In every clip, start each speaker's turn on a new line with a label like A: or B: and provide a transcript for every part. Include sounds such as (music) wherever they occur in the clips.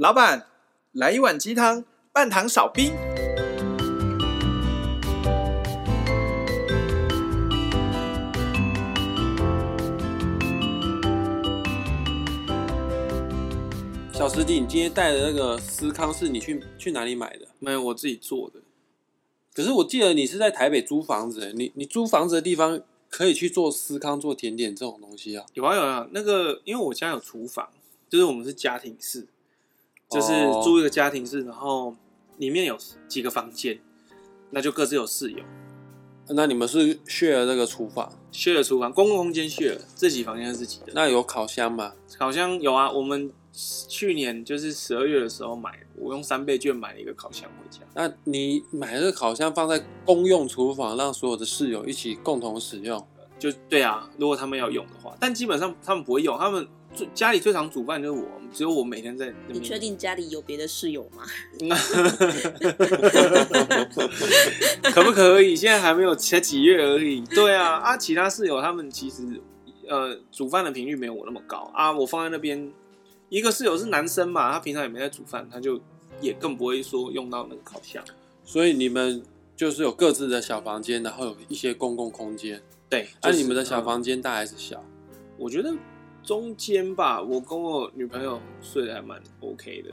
A: 老板，来一碗鸡汤，半糖少冰。
B: 小师弟，你今天带的那个司康是你去去哪里买的？
A: 没有，我自己做的。
B: 可是我记得你是在台北租房子，你你租房子的地方可以去做司康、做甜点这种东西啊？
A: 有啊有啊，那个因为我家有厨房，就是我们是家庭式。就是租一个家庭式，然后里面有几个房间，那就各自有室友。
B: 那你们是 share 这个厨房
A: ？share 厨房，公共空间 share，自己房间是自己的。
B: 那有烤箱吗？
A: 烤箱有啊，我们去年就是十二月的时候买，我用三倍券买了一个烤箱回家。
B: 那你买这个烤箱放在公用厨房，让所有的室友一起共同使用？
A: 就对啊，如果他们要用的话，但基本上他们不会用，他们。家里最常煮饭就是我，只有我每天在。
C: 你确定家里有别的室友吗？(laughs)
A: 可不可以？现在还没有，才几月而已。对啊，啊，其他室友他们其实呃煮饭的频率没有我那么高啊。我放在那边，一个室友是男生嘛，他平常也没在煮饭，他就也更不会说用到那个烤箱。
B: 所以你们就是有各自的小房间，然后有一些公共空间。
A: 对，
B: 那、就是啊、你们的小房间大还是小？
A: 我觉得。中间吧，我跟我女朋友睡得还蛮 OK 的。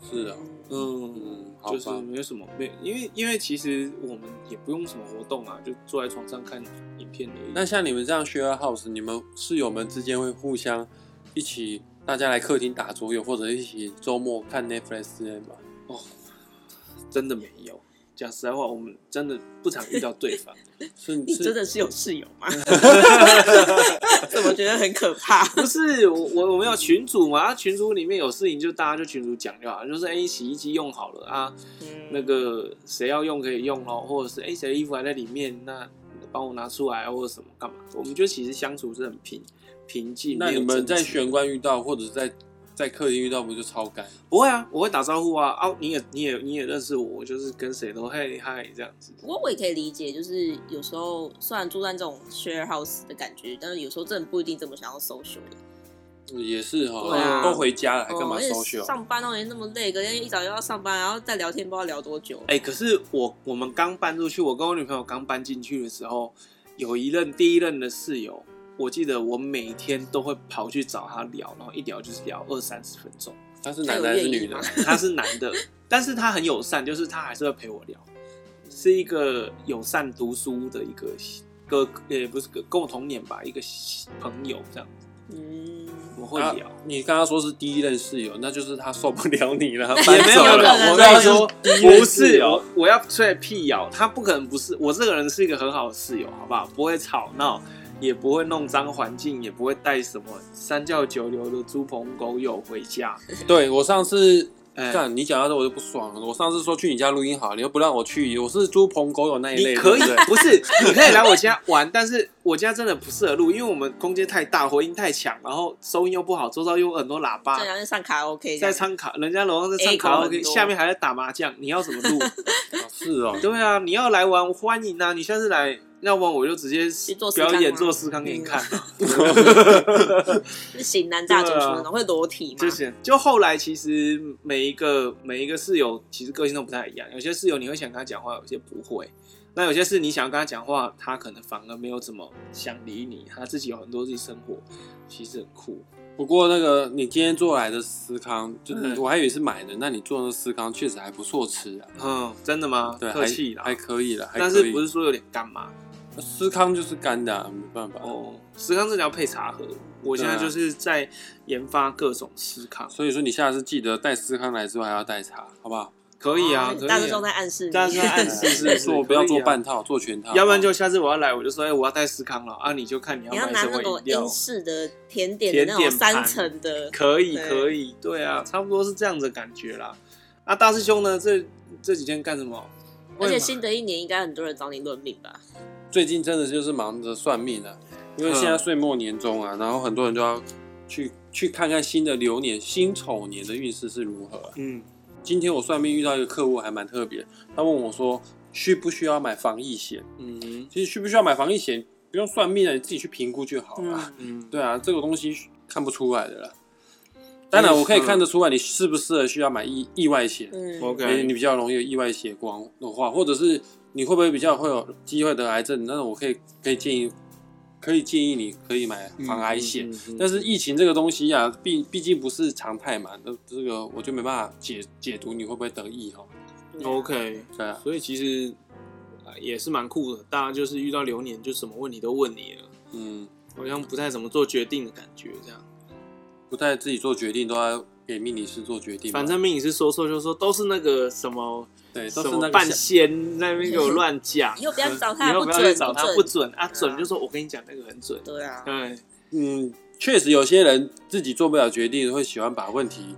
B: 是啊，
A: 嗯，嗯就是没有什么，没，因为因为其实我们也不用什么活动啊，就坐在床上看影片而已。
B: 那像你们这样 share house，你们室友们之间会互相一起，大家来客厅打桌游，或者一起周末看 Netflix 之类吗？
A: 哦，真的没有。讲实在话，我们真的不常遇到对方。(laughs)
C: 是你真的是有室友吗？(laughs) 怎么觉得很可怕？
A: 不是我，我我们有群主嘛？啊，群主里面有事情就大家就群主讲就好，就是哎，洗衣机用好了啊，嗯、那个谁要用可以用咯，或者是哎谁的衣服还在里面，那帮我拿出来或者什么干嘛？我们觉得其实相处是很平平静。
B: 那你们在玄关遇到或者在？在客厅遇到不就超干？
A: 不会啊，我会打招呼啊啊！你也你也你也认识我，我就是跟谁都嘿嗨这样子。
C: 不过我也可以理解，就是有时候虽然住在这种 share house 的感觉，但是有时候真的不一定这么想要 social 的。
B: 也是哈、
C: 对啊，
B: 都回家了还干嘛 social？、
C: 哦、上班都已经那么累，隔天一早又要上班，然后再聊天，不知道聊多久。
A: 哎、欸，可是我我们刚搬出去，我跟我女朋友刚搬进去的时候，有一任第一任的室友。我记得我每天都会跑去找他聊，然后一聊就是聊二三十分钟。
B: 他是男的还是女的？(laughs)
A: 他是男的，但是他很友善，就是他还是会陪我聊，是一个友善读书的一个哥，也不是哥，跟我同年吧，一个朋友这样子。嗯，我会聊。
B: 你刚刚说是第一任室友，那就是他受不了你了，(laughs)
A: 也没有了。我跟你说，不是，我要出辟谣，他不可能不是。我这个人是一个很好的室友，好不好？不会吵闹。也不会弄脏环境，也不会带什么三教九流的猪朋狗友回家。(laughs)
B: 对，我上次，看、欸、你讲到这我就不爽了。我上次说去你家录音好，你又不让我去，我是猪朋狗友那一类。
A: 你可以不是？你可以来我家玩，(laughs) 但是我家真的不适合录，因为我们空间太大，回音太强，然后收音又不好，周遭又有很多喇叭。
C: 在上卡 OK，
A: 在唱卡，人家楼上在唱卡 OK，下面还在打麻将，你要怎么录？(laughs)
B: 是哦，
A: 对啊，你要来玩，欢迎啊！你下次来。要不然我就直接表演做司康给你看。
C: 是 (laughs) 型男大主厨，然后会裸体吗？
A: 就是，就后来其实每一个每一个室友其实个性都不太一样，有些室友你会想跟他讲话，有些不会。那有些事你想要跟他讲话，他可能反而没有怎么想理你，他自己有很多自己生活，其实很酷。
B: 不过那个你今天做来的司康，就是我还以为是买的，那你做的司康确实还不错吃啊。
A: 嗯，真的吗？
B: 对，
A: 客气
B: 还可以了，
A: 但是不是说有点干吗？
B: 司康就是干的、啊，没办法。
A: 哦，司康这要配茶喝。我现在就是在研发各种司康、啊，
B: 所以说你下次记得带司康来之后还要带茶，好不好？
A: 可以啊，可以啊。
C: 大师兄在暗示你，
A: 大师兄在暗示是 (laughs) 做
B: 不要做半套，做全套。
A: 要不然就下次我要来，我就说，哎、欸，我要带思康了啊，你就看你要买什么饮料。
C: 你要拿那种英式的甜点的那种三层的，
A: 可以可以，对啊，差不多是这样的感觉啦。啊，大师兄呢？这这几天干什么？
C: 而且新的一年应该很多人找你论命吧？
B: 最近真的就是忙着算命了，因为现在岁末年终啊，然后很多人都要去去看看新的流年辛丑年的运势是如何。嗯，今天我算命遇到一个客户还蛮特别，他问我说需不需要买防疫险？嗯，其实需不需要买防疫险不用算命了，你自己去评估就好了。嗯，对啊，这个东西看不出来的了。当然我可以看得出来你适不适合需要买意意外险。
C: 嗯
A: ，OK，
B: 你比较容易有意外血光的话，或者是你会不会比较会有机会得癌症？那我可以可以建议，可以建议你可以买防癌险。
A: 嗯嗯嗯、
B: 但是疫情这个东西呀、啊，毕毕竟不是常态嘛，那这个我就没办法解解读你会不会得疫哈。
A: OK，
B: 对啊，
A: 所以其实也是蛮酷的，大家就是遇到流年就什么问题都问你了，
B: 嗯，
A: 好像不太怎么做决定的感觉，这样，
B: 不太自己做决定，都要给命理师做决定。
A: 反正命理师说错就说都是那个什么，
B: 对，
A: 什
B: 都是那个
A: 半仙在那边给我乱讲，(laughs)
C: 以后不要去找他，
A: 以后不要去找他，不准啊，准就说我跟你讲那个很准，
C: 对啊，
A: 对，
B: 嗯，确实有些人自己做不了决定，会喜欢把问题。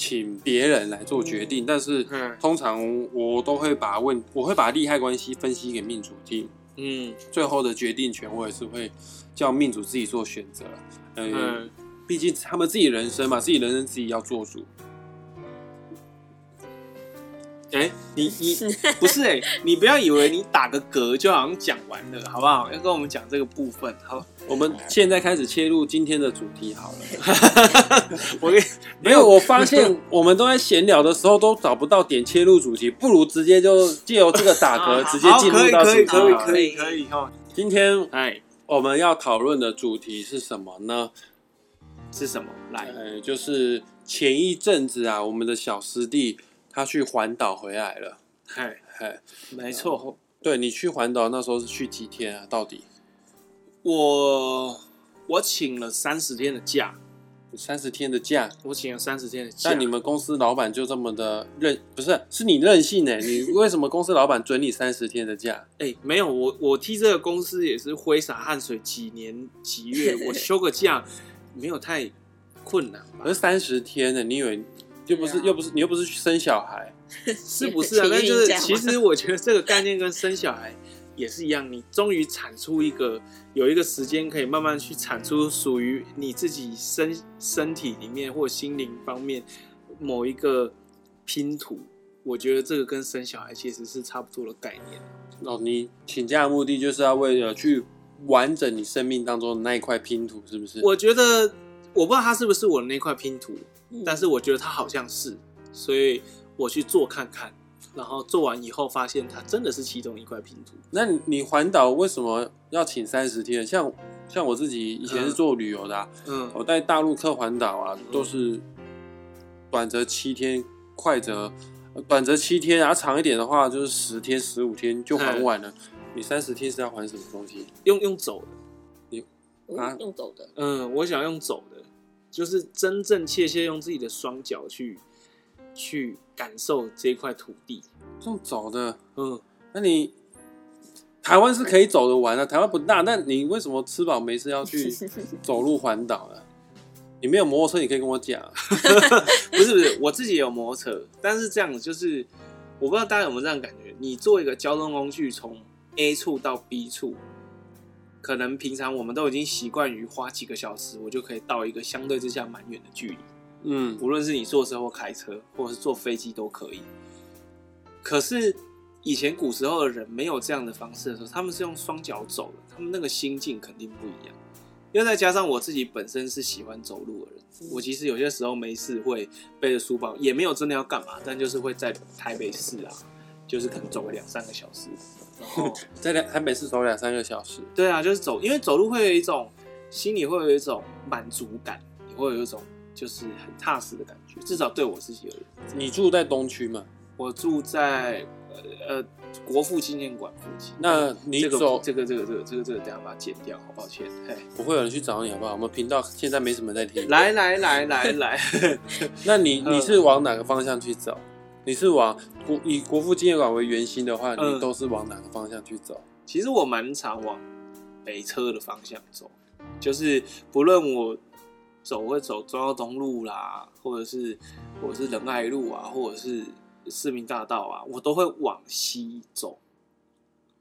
B: 请别人来做决定，嗯、但是通常我都会把问，我会把利害关系分析给命主听，嗯，最后的决定权我也是会叫命主自己做选择，嗯，嗯，毕竟他们自己人生嘛，自己人生自己要做主。
A: 哎、欸，你你不是哎、欸，你不要以为你打个嗝就好像讲完了，好不好？要跟我们讲这个部分，好，
B: 我们现在开始切入今天的主题好了。(laughs)
A: 我跟 (laughs)
B: 没有，我发现我们都在闲聊的时候都找不到点切入主题，不如直接就借由这个打嗝 (laughs) 直接进入到主题。
A: 可以可以可以哈。
B: 今天哎，我们要讨论的主题是什么呢？
A: 是什么？来，
B: 呃，就是前一阵子啊，我们的小师弟。他去环岛回来了，
A: 嗨
B: 嗨，
A: 没错，
B: 对，你去环岛那时候是去几天啊？到底？
A: 我我请了三十天的假，
B: 三十天的假，
A: 我请了三十天的假。
B: 但你们公司老板就这么的任，不是，是你任性呢？(laughs) 你为什么公司老板准你三十天的假？
A: 哎、欸，没有，我我替这个公司也是挥洒汗水几年几月，我休个假 (laughs) 没有太困难吧？
B: 可是三十天呢？你以为？又不是，又不是，你又不是去生小孩，(laughs)
A: 是不是啊？那就是，其实我觉得这个概念跟生小孩也是一样。你终于产出一个，有一个时间可以慢慢去产出属于你自己身身体里面或心灵方面某一个拼图。我觉得这个跟生小孩其实是差不多的概念。
B: 哦，你请假的目的就是要为了去完整你生命当中的那一块拼图，是不是？
A: 我觉得，我不知道它是不是我的那块拼图。但是我觉得它好像是，所以我去做看看，然后做完以后发现它真的是其中一块拼图。
B: 那你环岛为什么要请三十天？像像我自己以前是做旅游的，啊，嗯，我在大陆客环岛啊，都是短则七天，快则短则七天，然后长一点的话就是十天、十五天就很晚了。你三十天是要还什么东西？
A: 用用走的，
B: 你
C: 啊用走的？
A: 嗯，我想用走的。就是真正切切用自己的双脚去去感受这块土地，
B: 用走的，嗯，那你台湾是可以走得完的，啊，台湾不大，那你为什么吃饱没事要去 (laughs) 走路环岛呢？你没有摩托车，你可以跟我讲，(laughs)
A: 不是不是，我自己也有摩托车，但是这样就是我不知道大家有没有这样感觉，你做一个交通工具从 A 处到 B 处。可能平常我们都已经习惯于花几个小时，我就可以到一个相对之下蛮远的距离。嗯，无论是你坐车或开车，或者是坐飞机都可以。可是以前古时候的人没有这样的方式的时候，他们是用双脚走的，他们那个心境肯定不一样。因为再加上我自己本身是喜欢走路的人，我其实有些时候没事会背着书包，也没有真的要干嘛，但就是会在台北市啊，就是可能走个两三个小时。(laughs)
B: 在两台北市走两三个小时，
A: 对啊，就是走，因为走路会有一种心里会有一种满足感，也会有一种就是很踏实的感觉，至少对我自己而言。
B: 你住在东区吗？
A: 我住在呃呃国父纪念馆附近。
B: 那你走
A: 这个这个这个这个这个这个，等下把它剪掉，好抱歉。嘿，
B: 不会有人去找你好不好？我们频道现在没什么在听。
A: 来来来来来，(laughs)
B: 那你 (laughs) 你是往哪个方向去走？你是往国以国父纪念馆为圆心的话，你都是往哪个方向去走？
A: 嗯、其实我蛮常往北车的方向走，就是不论我走会走中央东路啦，或者是或者是仁爱路啊，或者是市民大道啊，我都会往西走。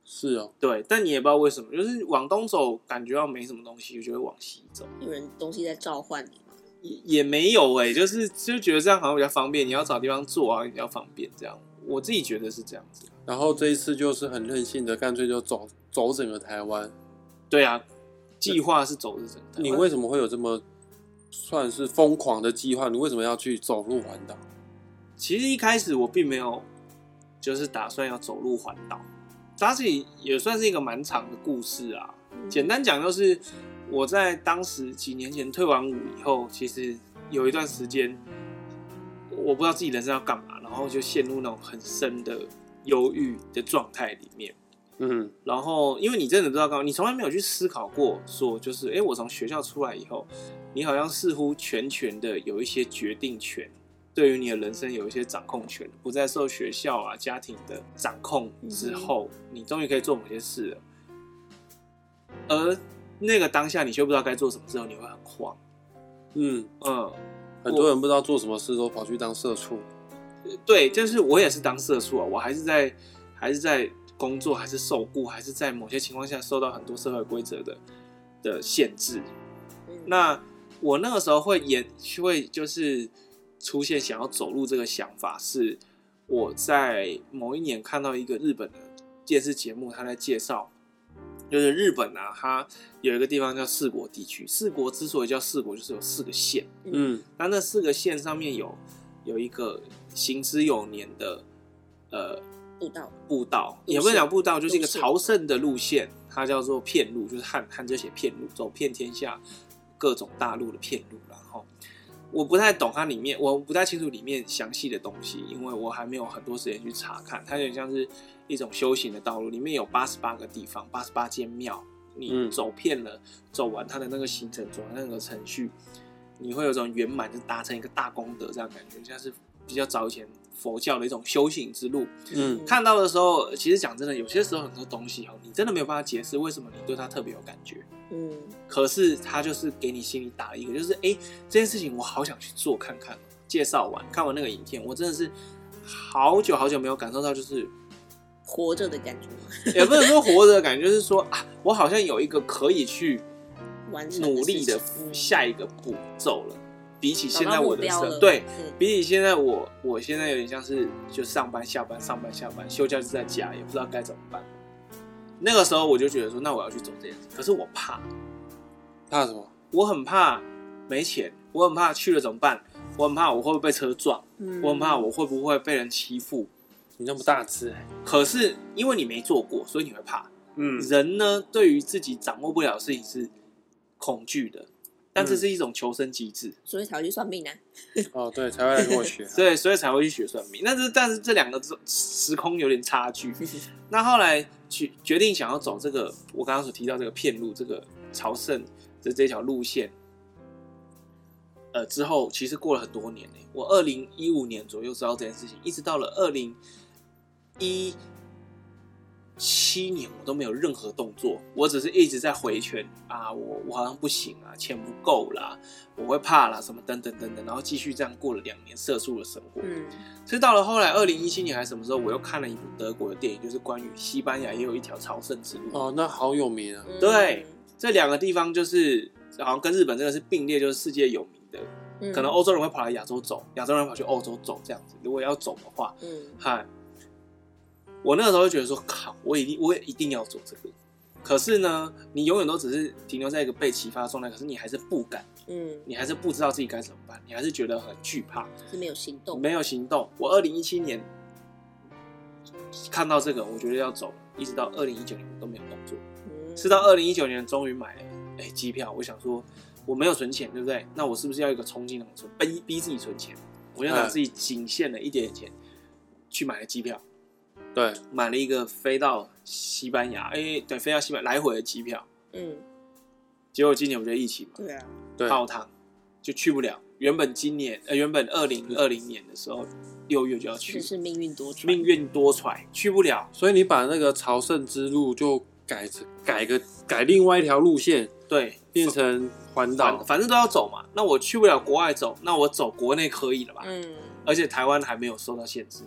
B: 是哦，
A: 对，但你也不知道为什么，就是往东走感觉到没什么东西，就会往西走。
C: 有人东西在召唤你。
A: 也也没有哎、欸，就是就觉得这样好像比较方便。你要找地方坐啊，比较方便。这样，我自己觉得是这样子。
B: 然后这一次就是很任性的，干脆就走走整个台湾。
A: 对啊，计划是走是整个台湾。
B: 你为什么会有这么算是疯狂的计划？你为什么要去走路环岛？
A: 其实一开始我并没有，就是打算要走路环岛。它这里也算是一个蛮长的故事啊。简单讲就是，我在当时几年前退完伍以后，其实有一段时间，我不知道自己人生要干嘛，然后就陷入那种很深的忧郁的状态里面。嗯，然后因为你真的不知道干嘛，你从来没有去思考过，说就是，哎，我从学校出来以后，你好像似乎全权的有一些决定权，对于你的人生有一些掌控权，不再受学校啊、家庭的掌控之后，你终于可以做某些事了。而那个当下，你却不知道该做什么时候，你会很慌。
B: 嗯嗯，很多人不知道做什么事都跑去当社畜。
A: 对，就是我也是当社畜啊，我还是在，还是在。工作还是受雇，还是在某些情况下受到很多社会规则的的限制。那我那个时候会演，会就是出现想要走路这个想法，是我在某一年看到一个日本的电视节目，他在介绍，就是日本啊，它有一个地方叫四国地区。四国之所以叫四国，就是有四个县。嗯，那那四个县上面有有一个行之有年的呃。
C: 步道，
A: 步道也不能讲步道，就是一个朝圣的路线，它叫做片路，就是汉汉就写片路，走遍天下各种大陆的片路。然后我不太懂它里面，我不太清楚里面详细的东西，因为我还没有很多时间去查看。它有点像是一种修行的道路，里面有八十八个地方，八十八间庙，你走遍了，走完它的那个行程，走完那个程序，你会有种圆满，就达成一个大功德这样感觉，像是比较早以前。佛教的一种修行之路，嗯，看到的时候，其实讲真的，有些时候很多东西哦，你真的没有办法解释为什么你对他特别有感觉，嗯，可是他就是给你心里打了一个，就是哎、欸，这件事情我好想去做看看。介绍完，看完那个影片，我真的是好久好久没有感受到就是
C: 活着的感觉，
A: 也不能说活着的感觉，就是说啊，我好像有一个可以去努力的下一个步骤了。比起现在我的生，对，比起现在我，我现在有点像是就上班下班上班下班，休假就在家，也不知道该怎么办。那个时候我就觉得说，那我要去走这件事，可是我怕，
B: 怕什么？
A: 我很怕没钱，我很怕去了怎么办？我很怕我会不会被车撞，嗯、我很怕我会不会被人欺负。
B: 你那么大只，
A: 可是因为你没做过，所以你会怕。嗯，人呢，对于自己掌握不了的事情是恐惧的。但这是一种求生机制，
C: 所以才会去算命呢。(laughs)
B: 哦，对，才会来跟我学。(laughs)
A: 对，所以才会去学算命。但是，但是这两个时空有点差距。(laughs) 那后来决决定想要走这个，我刚刚所提到这个片路，这个朝圣的这条路线。呃，之后其实过了很多年呢。我二零一五年左右知道这件事情，一直到了二零一。七年我都没有任何动作，我只是一直在回圈啊，我我好像不行啊，钱不够啦，我会怕啦，什么等等等等，然后继续这样过了两年色素的生活。嗯，所以到了后来二零一七年还是什么时候，我又看了一部德国的电影，就是关于西班牙也有一条朝圣之路。
B: 哦，那好有名啊！
A: 对，这两个地方就是好像跟日本真的是并列，就是世界有名的。嗯，可能欧洲人会跑来亚洲走，亚洲人跑去欧洲走这样子。如果要走的话，嗯，嗨。我那个时候就觉得说，靠，我一定，我也一定要做这个。可是呢，你永远都只是停留在一个被启发的状态，可是你还是不敢，嗯，你还是不知道自己该怎么办，你还是觉得很惧怕，
C: 是没有行动，
A: 没有行动。我二零一七年看到这个，我觉得要走，一直到二零一九年都没有动作，嗯，是到二零一九年终于买了哎机票。我想说，我没有存钱，对不对？那我是不是要一个冲劲，存逼逼自己存钱？我要拿自己仅限的一点点钱，去买了机票。
B: 对，
A: 买了一个飞到西班牙，哎、欸，对，飞到西班牙来回的机票。嗯，结果今年我觉得疫情嘛，
C: 对啊，
A: 泡汤就去不了。原本今年，呃，原本二零二零年的时候六月就要去，
C: 是命运多舛，
A: 命运多舛，去不了。
B: 所以你把那个朝圣之路就改成改个改另外一条路线，
A: 对，
B: 变成环岛，
A: 反正都要走嘛。那我去不了国外走，那我走国内可以了吧？嗯，而且台湾还没有受到限制。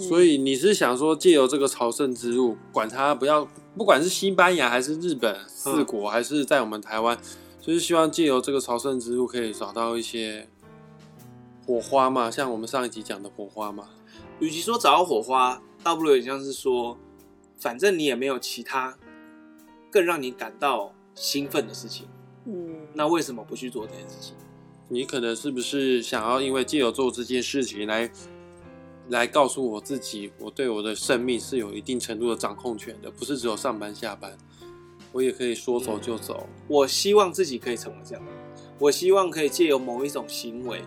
B: 所以你是想说，借由这个朝圣之路，管他不要，不管是西班牙还是日本四国，还是在我们台湾，就是希望借由这个朝圣之路，可以找到一些火花嘛？像我们上一集讲的火花嘛。
A: 与其说找到火花，倒不如像是说，反正你也没有其他更让你感到兴奋的事情，嗯，那为什么不去做这件事情？
B: 你可能是不是想要因为借由做这件事情来来告诉我自己，我对我的生命是有一定程度的掌控权的，不是只有上班下班，我也可以说走就走。
A: 嗯，我希望自己可以成为这样，我希望可以借由某一种行为。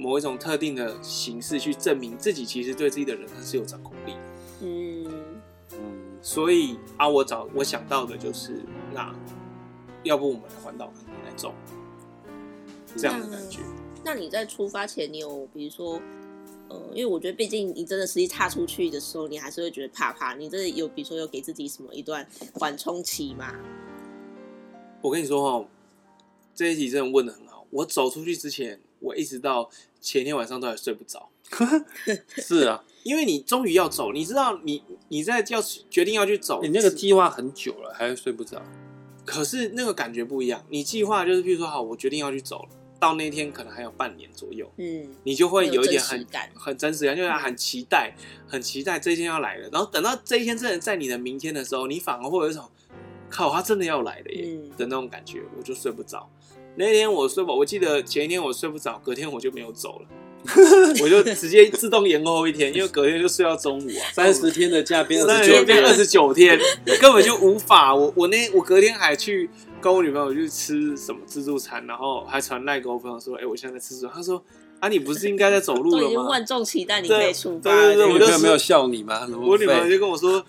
A: 某一种特定的形式去证明自己，其实对自己的人生是有掌控力。嗯嗯，所以啊，我找我想到的就是，那要不我们来环岛，来走这样的感觉。
C: 那，那你在出发前，你有比如说，呃，因为我觉得毕竟你真的实际踏出去的时候，你还是会觉得怕怕。你真的有比如说有给自己什么一段缓冲期吗？
A: 我跟你说哦，这一题真的问的很好。我走出去之前。我一直到前天晚上都还睡不着，(laughs)
B: 是啊，
A: 因为你终于要走，你知道你你在要决定要去走，
B: 你那个计划很久了还是睡不着，
A: 可是那个感觉不一样。你计划就是，譬如说，好，我决定要去走了，到那天可能还有半年左右，嗯，你就会有一点很很真实感，就是很期待，很期待这一天要来了。然后等到这一天真的在你的明天的时候，你反而会有一种，靠，他真的要来了耶的那种感觉，我就睡不着。那天我睡不，我记得前一天我睡不着，隔天我就没有走了，(laughs) 我就直接自动延后一天，因为隔天就睡到中午啊。(laughs)
B: 三十天的假 (laughs) 变二十九
A: 变二十九天，根本就无法。我我那我隔天还去跟我女朋友去吃什么自助餐，然后还传赖给我朋友说：“哎、欸，我现在在吃自助。”他说：“啊，你不是应该在走路了吗？” (laughs)
C: 已经万众期待你可以出发。
A: 对对对，我就
B: 没有笑你吗？
A: 我女朋友就跟我说。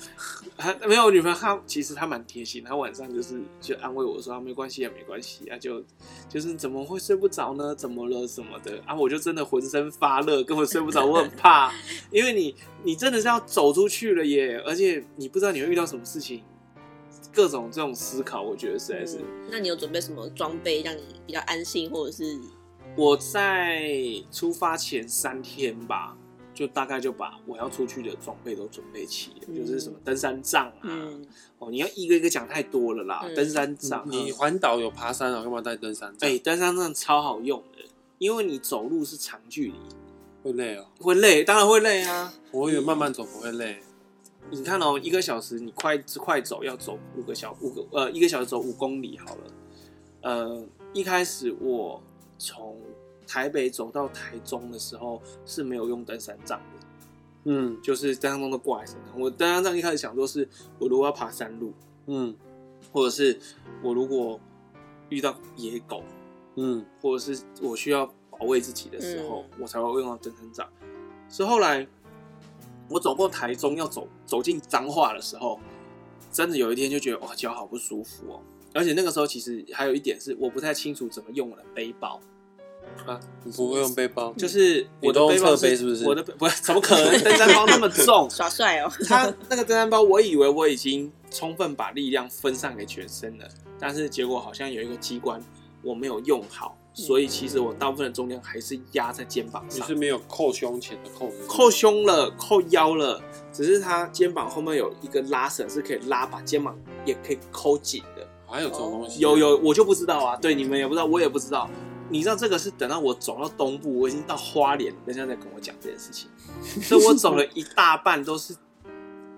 A: 还没有我女朋友，她其实她蛮贴心，她晚上就是就安慰我说啊，没关系啊，没关系啊，就就是怎么会睡不着呢？怎么了什么的啊？我就真的浑身发热，根本睡不着，我很怕，(laughs) 因为你你真的是要走出去了耶，而且你不知道你会遇到什么事情，各种这种思考，我觉得实在是。
C: 嗯，那你有准备什么装备让你比较安心，或者是？
A: 我在出发前三天吧。就大概就把我要出去的装备都准备齐了，嗯、就是什么登山杖啊，嗯、哦，你要一个一个讲太多了啦。嗯、登山杖，
B: 你环岛有爬山啊，干嘛带登山杖？
A: 哎、欸，登山杖超好用的，因为你走路是长距离，
B: 会累哦，
A: 会累，当然会累啊。
B: 我以为慢慢走不会累。
A: 你看哦，一个小时你快快走要走五个小五个呃一个小时走五公里好了。呃，一开始我从台北走到台中的时候是没有用登山杖的，嗯，就是登山杖都挂在身上。我登山杖一开始想说是，我如果要爬山路，嗯，或者是我如果遇到野狗，嗯，或者是我需要保卫自己的时候，嗯、我才会用到登山杖。是后来我走过台中要走走进彰化的时候，真的有一天就觉得哇，脚好不舒服哦。而且那个时候其实还有一点是我不太清楚怎么用我的背包。
B: 啊，你不会用背包，
A: 就是我的背包
B: 侧背是不是？
A: 我的不是，怎么可能？登山包那么重，
C: 耍帅哦！
A: 他那个登山包，我以为我已经充分把力量分散给全身了，但是结果好像有一个机关我没有用好，所以其实我大部分的重量还是压在肩膀上。
B: 你是没有扣胸前的扣子？
A: 扣胸了，扣腰了，只是他肩膀后面有一个拉绳，是可以拉，把肩膀也可以扣紧的。
B: 还有这种东西？
A: 有有，我就不知道啊。对，你们也不知道，我也不知道。你知道这个是等到我走到东部，我已经到花莲，人家在跟我讲这件事情，所以我走了一大半都是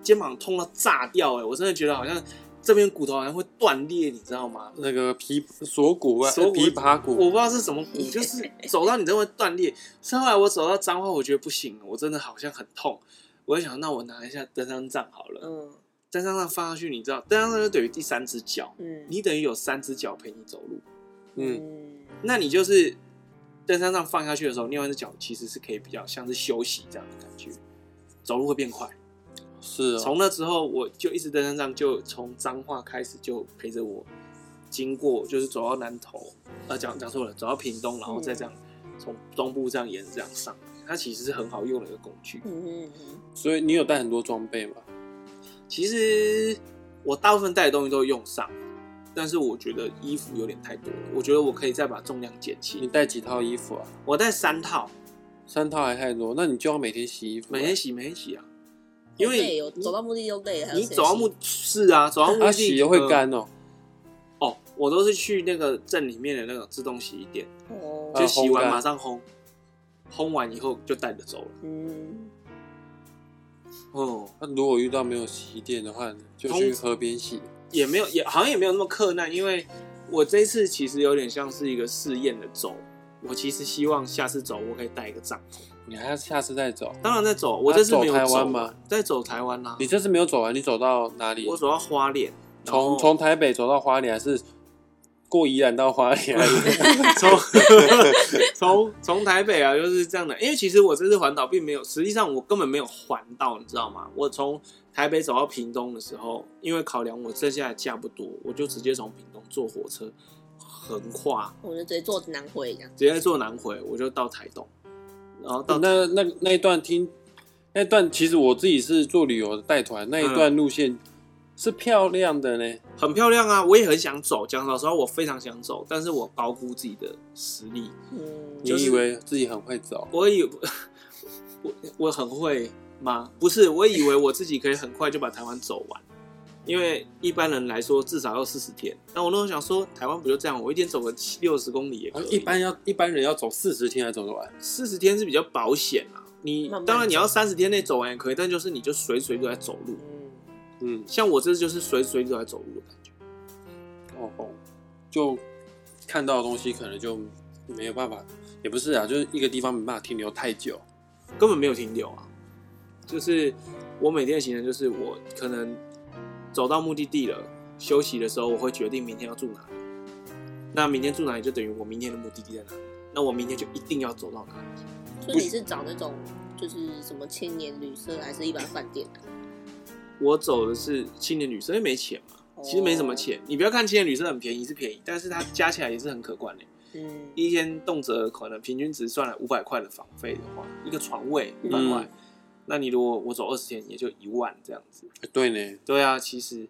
A: 肩膀痛到炸掉哎！我真的觉得好像这边骨头好像会断裂，你知道吗？
B: 那个皮锁骨啊，
A: 锁骨
B: 琵琶骨，
A: 我不知道是什么骨，(laughs) 就是走到你这会断裂。是后来我走到脏话，我觉得不行，我真的好像很痛。我就想，那我拿一下登山杖好了。嗯，登山杖放上去，你知道，登山杖就等于第三只脚，嗯，你等于有三只脚陪你走路，嗯。那你就是登山杖放下去的时候，另外一只脚其实是可以比较像是休息这样的感觉，走路会变快。
B: 是、哦，
A: 从那之后我就一直登山杖，就从彰化开始就陪着我经过，就是走到南投，呃，讲讲错了，走到屏东，然后再这样从东部这样沿着这样上，它其实是很好用的一个工具。嗯嗯
B: 嗯。所以你有带很多装备吗？
A: 其实我大部分带的东西都用上。但是我觉得衣服有点太多了，我觉得我可以再把重量减轻。
B: 你带几套衣服啊？
A: 我带三套，
B: 三套还太多。那你就要每天洗衣服，
A: 每天洗，每天洗啊。因为
C: 走到目的地累，
A: 你走到目是啊，走到目的
B: 洗又会干哦。
A: 哦，我都是去那个镇里面的那种自动洗衣店，哦就洗完马上烘，烘完以后就带着走了。嗯。
B: 哦，那如果遇到没有洗衣店的话，就去河边洗。
A: 也没有，也好像也没有那么困难，因为我这次其实有点像是一个试验的走，我其实希望下次走我可以带一个帐篷。
B: 你还要下次再走？
A: 当然再走，我这次没有
B: 走台湾吗？
A: 在走台湾啦。
B: 你这次没有走完，你走到哪里？
A: 我走到花莲，
B: 从从台北走到花莲，还是过宜兰到花莲？(laughs)
A: 从从从台北啊，就是这样的。因为其实我这次环岛并没有，实际上我根本没有环到，你知道吗？我从台北走到屏东的时候，因为考量我剩下的假不多，我就直接从屏东坐火车横跨，
C: 我就直接坐南回这样，
A: 直接坐南回，我就到台东。然后到
B: 那那那一段听，那一段其实我自己是做旅游的带团，那一段路线是漂亮的呢，
A: 很漂亮啊！我也很想走，讲老实话，我非常想走，但是我高估自己的实力。
B: 嗯，你以为自己很会走？
A: 我以 (laughs) 我我很会吗？不是，我以为我自己可以很快就把台湾走完，因为一般人来说至少要四十天。那我那时候想说，台湾不就这样？我一天走个七六十公里也可以。
B: 一般要一般人要走四十天才走得完，
A: 四十天是比较保险啊。你
C: 慢慢
A: 当然你要三十天内走完也可以，但就是你就随随都在走路。
B: 嗯，
A: 像我这就是随随都在走路的感觉。
B: 哦哦，就看到的东西可能就没有办法，也不是啊，就是一个地方没办法停留太久，
A: 根本没有停留啊。就是我每天的行程就是我可能走到目的地了，休息的时候我会决定明天要住哪里。那明天住哪里就等于我明天的目的地在哪里。那我明天就一定要走到哪里。
C: 所以你是找那种就是什么青年旅社，还是一般饭店啊？
A: 我走的是青年旅社，因为没钱嘛，其实没什么钱。你不要看青年旅社很便宜，是便宜，但是它加起来也是很可观的。嗯，一天动辄可能平均值算了五百块的房费的话，一个床位五百块，那你如果我走二十天，也就一万这样子。
B: 对呢，
A: 对啊，其实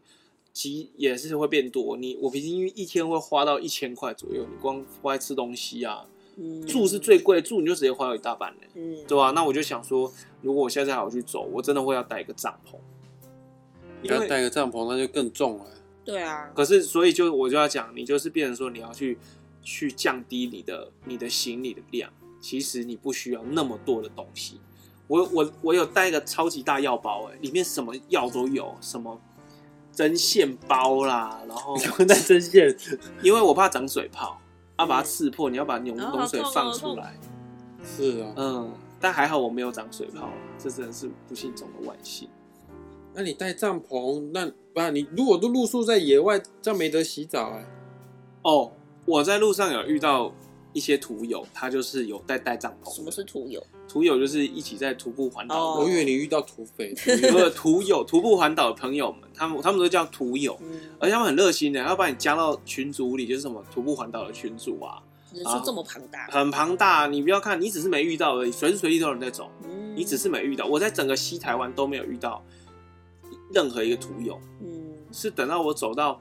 A: 其也是会变多。你我平均一天会花到一千块左右，你光花在吃东西啊，住是最贵，住你就直接花了一大半呢。嗯，对啊，那我就想说，如果我现在还要去走，我真的会要带一个帐篷。
B: 你要带个帐篷，那就更重了。
C: 对啊。
A: 可是，所以就我就要讲，你就是变成说，你要去去降低你的你的行李的量。其实你不需要那么多的东西。我我我有带一个超级大药包，哎，里面什么药都有，什么针线包啦，然后
B: 什么带针线，(laughs)
A: 因为我怕长水泡，要把它刺破，你要把牛龙水放出来。
B: 是啊，
A: 嗯，但还好我没有长水泡，这真的是不幸中的万幸。
B: 那你带帐篷，那不然你如果都露宿在野外，这样没得洗澡哎。
A: 哦，我在路上有遇到一些土友，他就是有带带帐篷。
C: 什么是土友？
A: 土友就是一起在徒步环岛。
B: 我以为你遇到土匪。
A: 有个土友，徒步环岛的朋友们，他们他们都叫徒友，而且他们很热心的，要把你加到群组里，就是什么徒步环岛的群组啊。
C: 人数这么庞大，
A: 很庞大。你不要看，你只是没遇到而已，随时随地都有人在走。你只是没遇到，我在整个西台湾都没有遇到。任何一个徒友，嗯，是等到我走到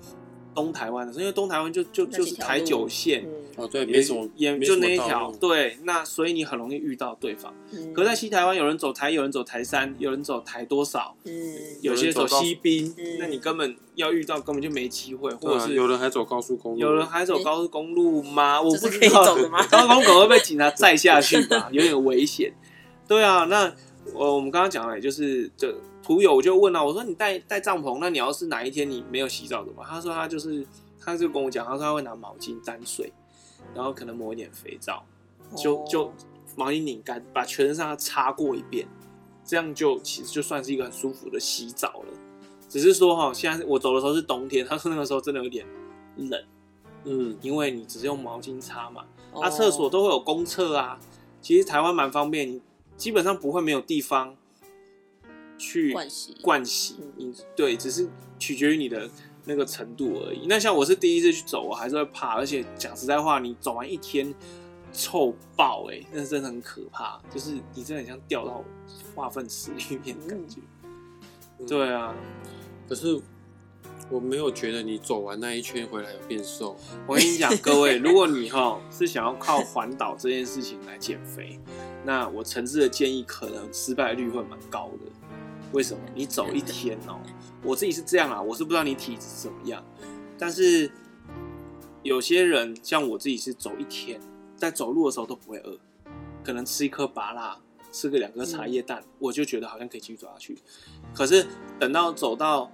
A: 东台湾的因为东台湾就就就是台九线，
B: 哦对，没什么，
A: 也就那一条，对，那所以你很容易遇到对方。可在西台湾，有人走台，有人走台三，有人走台多少，嗯，有些走西滨，那你根本要遇到根本就没机会，或者是
B: 有人还走高速公路，
A: 有人还走高速公路吗？我不知
C: 道，(laughs)
A: 高速公路会被警察载下去吧，有点危险。对啊，那我我们刚刚讲了，就是这。徒友我就问了，我说你带带帐篷，那你要是哪一天你没有洗澡怎么办？他说他就是，他就跟我讲，他说他会拿毛巾沾水，然后可能抹一点肥皂，就就毛巾拧干，把全身上下擦过一遍，这样就其实就算是一个很舒服的洗澡了。只是说哈，现在我走的时候是冬天，他说那个时候真的有点冷，嗯，因为你只是用毛巾擦嘛，啊，厕所都会有公厕啊，其实台湾蛮方便，你基本上不会没有地方。去灌洗，灌洗，你对，只是取决于你的那个程度而已。那像我是第一次去走，我还是会怕，而且讲实在话，你走完一天臭爆，哎，那真的很可怕，就是你真的很像掉到化粪池里面的感觉。嗯、对啊，
B: 可是我没有觉得你走完那一圈回来有变瘦。
A: 我跟你讲，各位，如果你哈是想要靠环岛这件事情来减肥，那我诚挚的建议，可能失败率会蛮高的。为什么你走一天哦？我自己是这样啊，我是不知道你体质怎么样，但是有些人像我自己是走一天，在走路的时候都不会饿，可能吃一颗芭辣，吃个两颗茶叶蛋，嗯、我就觉得好像可以继续走下去。可是等到走到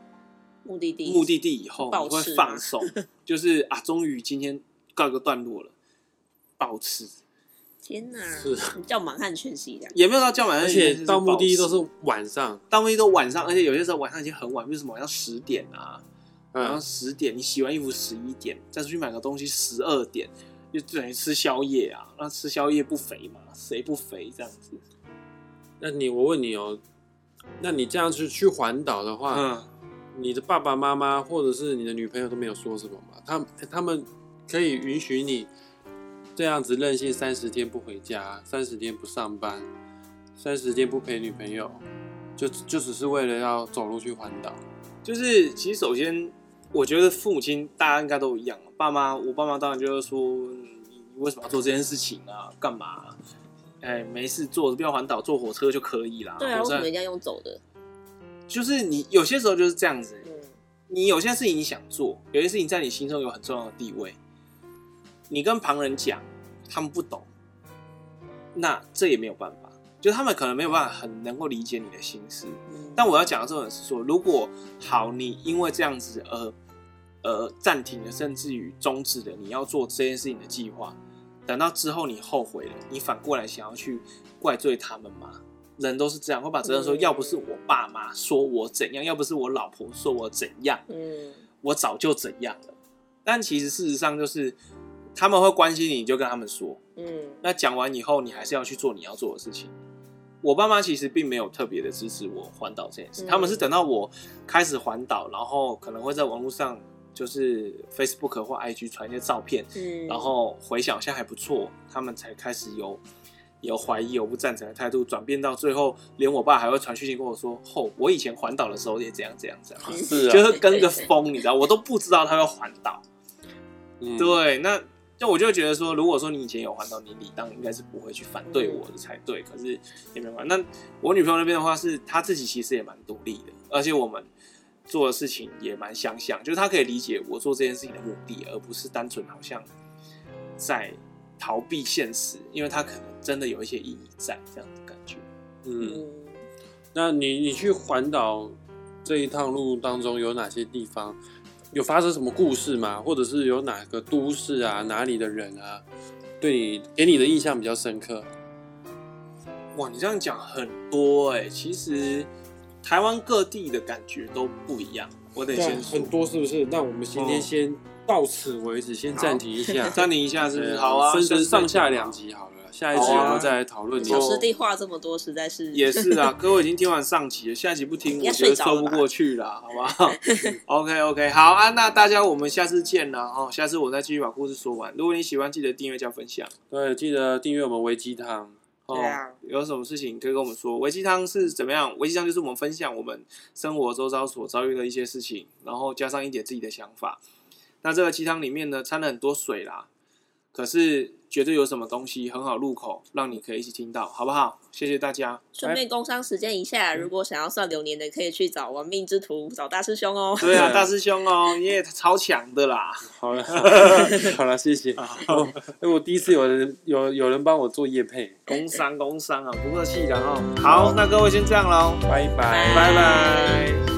C: 目的地
A: 目的地以后，我会放松，(laughs) 就是啊，终于今天告一个段落了，暴吃，
C: 天哪，是 (laughs) 叫满汉全席的，
A: 也没有到叫满汉，
B: 而且到目的地都是晚上，
A: 到目的地都晚上，而且有些时候晚上已经很晚，为什么要十点啊？然后十点，你洗完衣服十一点，再出去买个东西十二点，就等于吃宵夜啊。那吃宵夜不肥吗？谁不肥这样子？
B: 那你我问你哦，那你这样子去环岛的话，嗯，你的爸爸妈妈或者是你的女朋友都没有说什么吗？他他们可以允许你这样子任性三十天不回家，三十天不上班，三十天不陪女朋友，就就只是为了要走路去环岛？
A: 就是其实首先。我觉得父母亲大家应该都一样，爸妈，我爸妈当然就是说，你为什么要做这件事情啊？干嘛？哎，没事做，不要环岛，坐火车就可以啦。
C: 对啊，为什么一定要用走的？
A: 就是你有些时候就是这样子，你有些事情你想做，有些事情在你心中有很重要的地位，你跟旁人讲，他们不懂，那这也没有办法。就他们可能没有办法很能够理解你的心思，但我要讲的这种是说，如果好，你因为这样子而而暂停了，甚至于终止了你要做这件事情的计划，等到之后你后悔了，你反过来想要去怪罪他们吗？人都是这样，会把责任说，要不是我爸妈说我怎样，要不是我老婆说我怎样，嗯，我早就怎样了。但其实事实上就是他们会关心你，你就跟他们说，嗯，那讲完以后，你还是要去做你要做的事情。我爸妈其实并没有特别的支持我环岛这件事，他们是等到我开始环岛，然后可能会在网络上就是 Facebook 或 IG 传一些照片，然后回想现在还不错，他们才开始有有怀疑、有不赞成的态度，转变到最后，连我爸还会传讯息跟我说：“哦，我以前环岛的时候也这样这样这样，(laughs) 是啊，就是跟个风，你知道，我都不知道他要环岛。”对，那。就我就觉得说，如果说你以前有环岛，你理当应该是不会去反对我的才对。可是也没办法。那我女朋友那边的话，是她自己其实也蛮独立的，而且我们做的事情也蛮相像，就是她可以理解我做这件事情的目的，而不是单纯好像在逃避现实，因为她可能真的有一些意义在这样的感觉。
B: 嗯，那你你去环岛这一趟路当中有哪些地方？有发生什么故事吗？或者是有哪个都市啊，哪里的人啊，对你给你的印象比较深刻？
A: 哇，你这样讲很多哎、欸，其实台湾各地的感觉都不一样。我得先说
B: 很多是不是？那我们今天先到此为止，先暂停一下，
A: 暂停一下是不是？好啊，
B: 分成上下两集好了。下一集我们再来讨论。
C: 小师弟话这么多，实在是
A: 也是啊。(laughs) 各位已经听完上集了，下集不听，我觉得说不过去了，好不好？(laughs) OK OK，好啊，那大家我们下次见了哦。下次我再继续把故事说完。如果你喜欢，记得订阅加分享。
B: 对，记得订阅我们微鸡汤。
A: 对啊，有什么事情可以跟我们说？微鸡汤是怎么样？微鸡汤就是我们分享我们生活周遭所遭遇的一些事情，然后加上一点自己的想法。那这个鸡汤里面呢，掺了很多水啦，可是。绝对有什么东西很好入口，让你可以一起听到，好不好？谢谢大家。
C: 顺便工商时间一下，如果想要算流年的，可以去找玩命之徒，找大师兄哦。(laughs)
A: 对啊，大师兄哦，你也超强的啦。
B: 好了，(laughs) 好了，谢谢。哦，我第一次有人有有人帮我做业配，
A: 工商工商啊，不客气的哦。好，那各位先这样喽，
B: 拜拜，
A: 拜拜。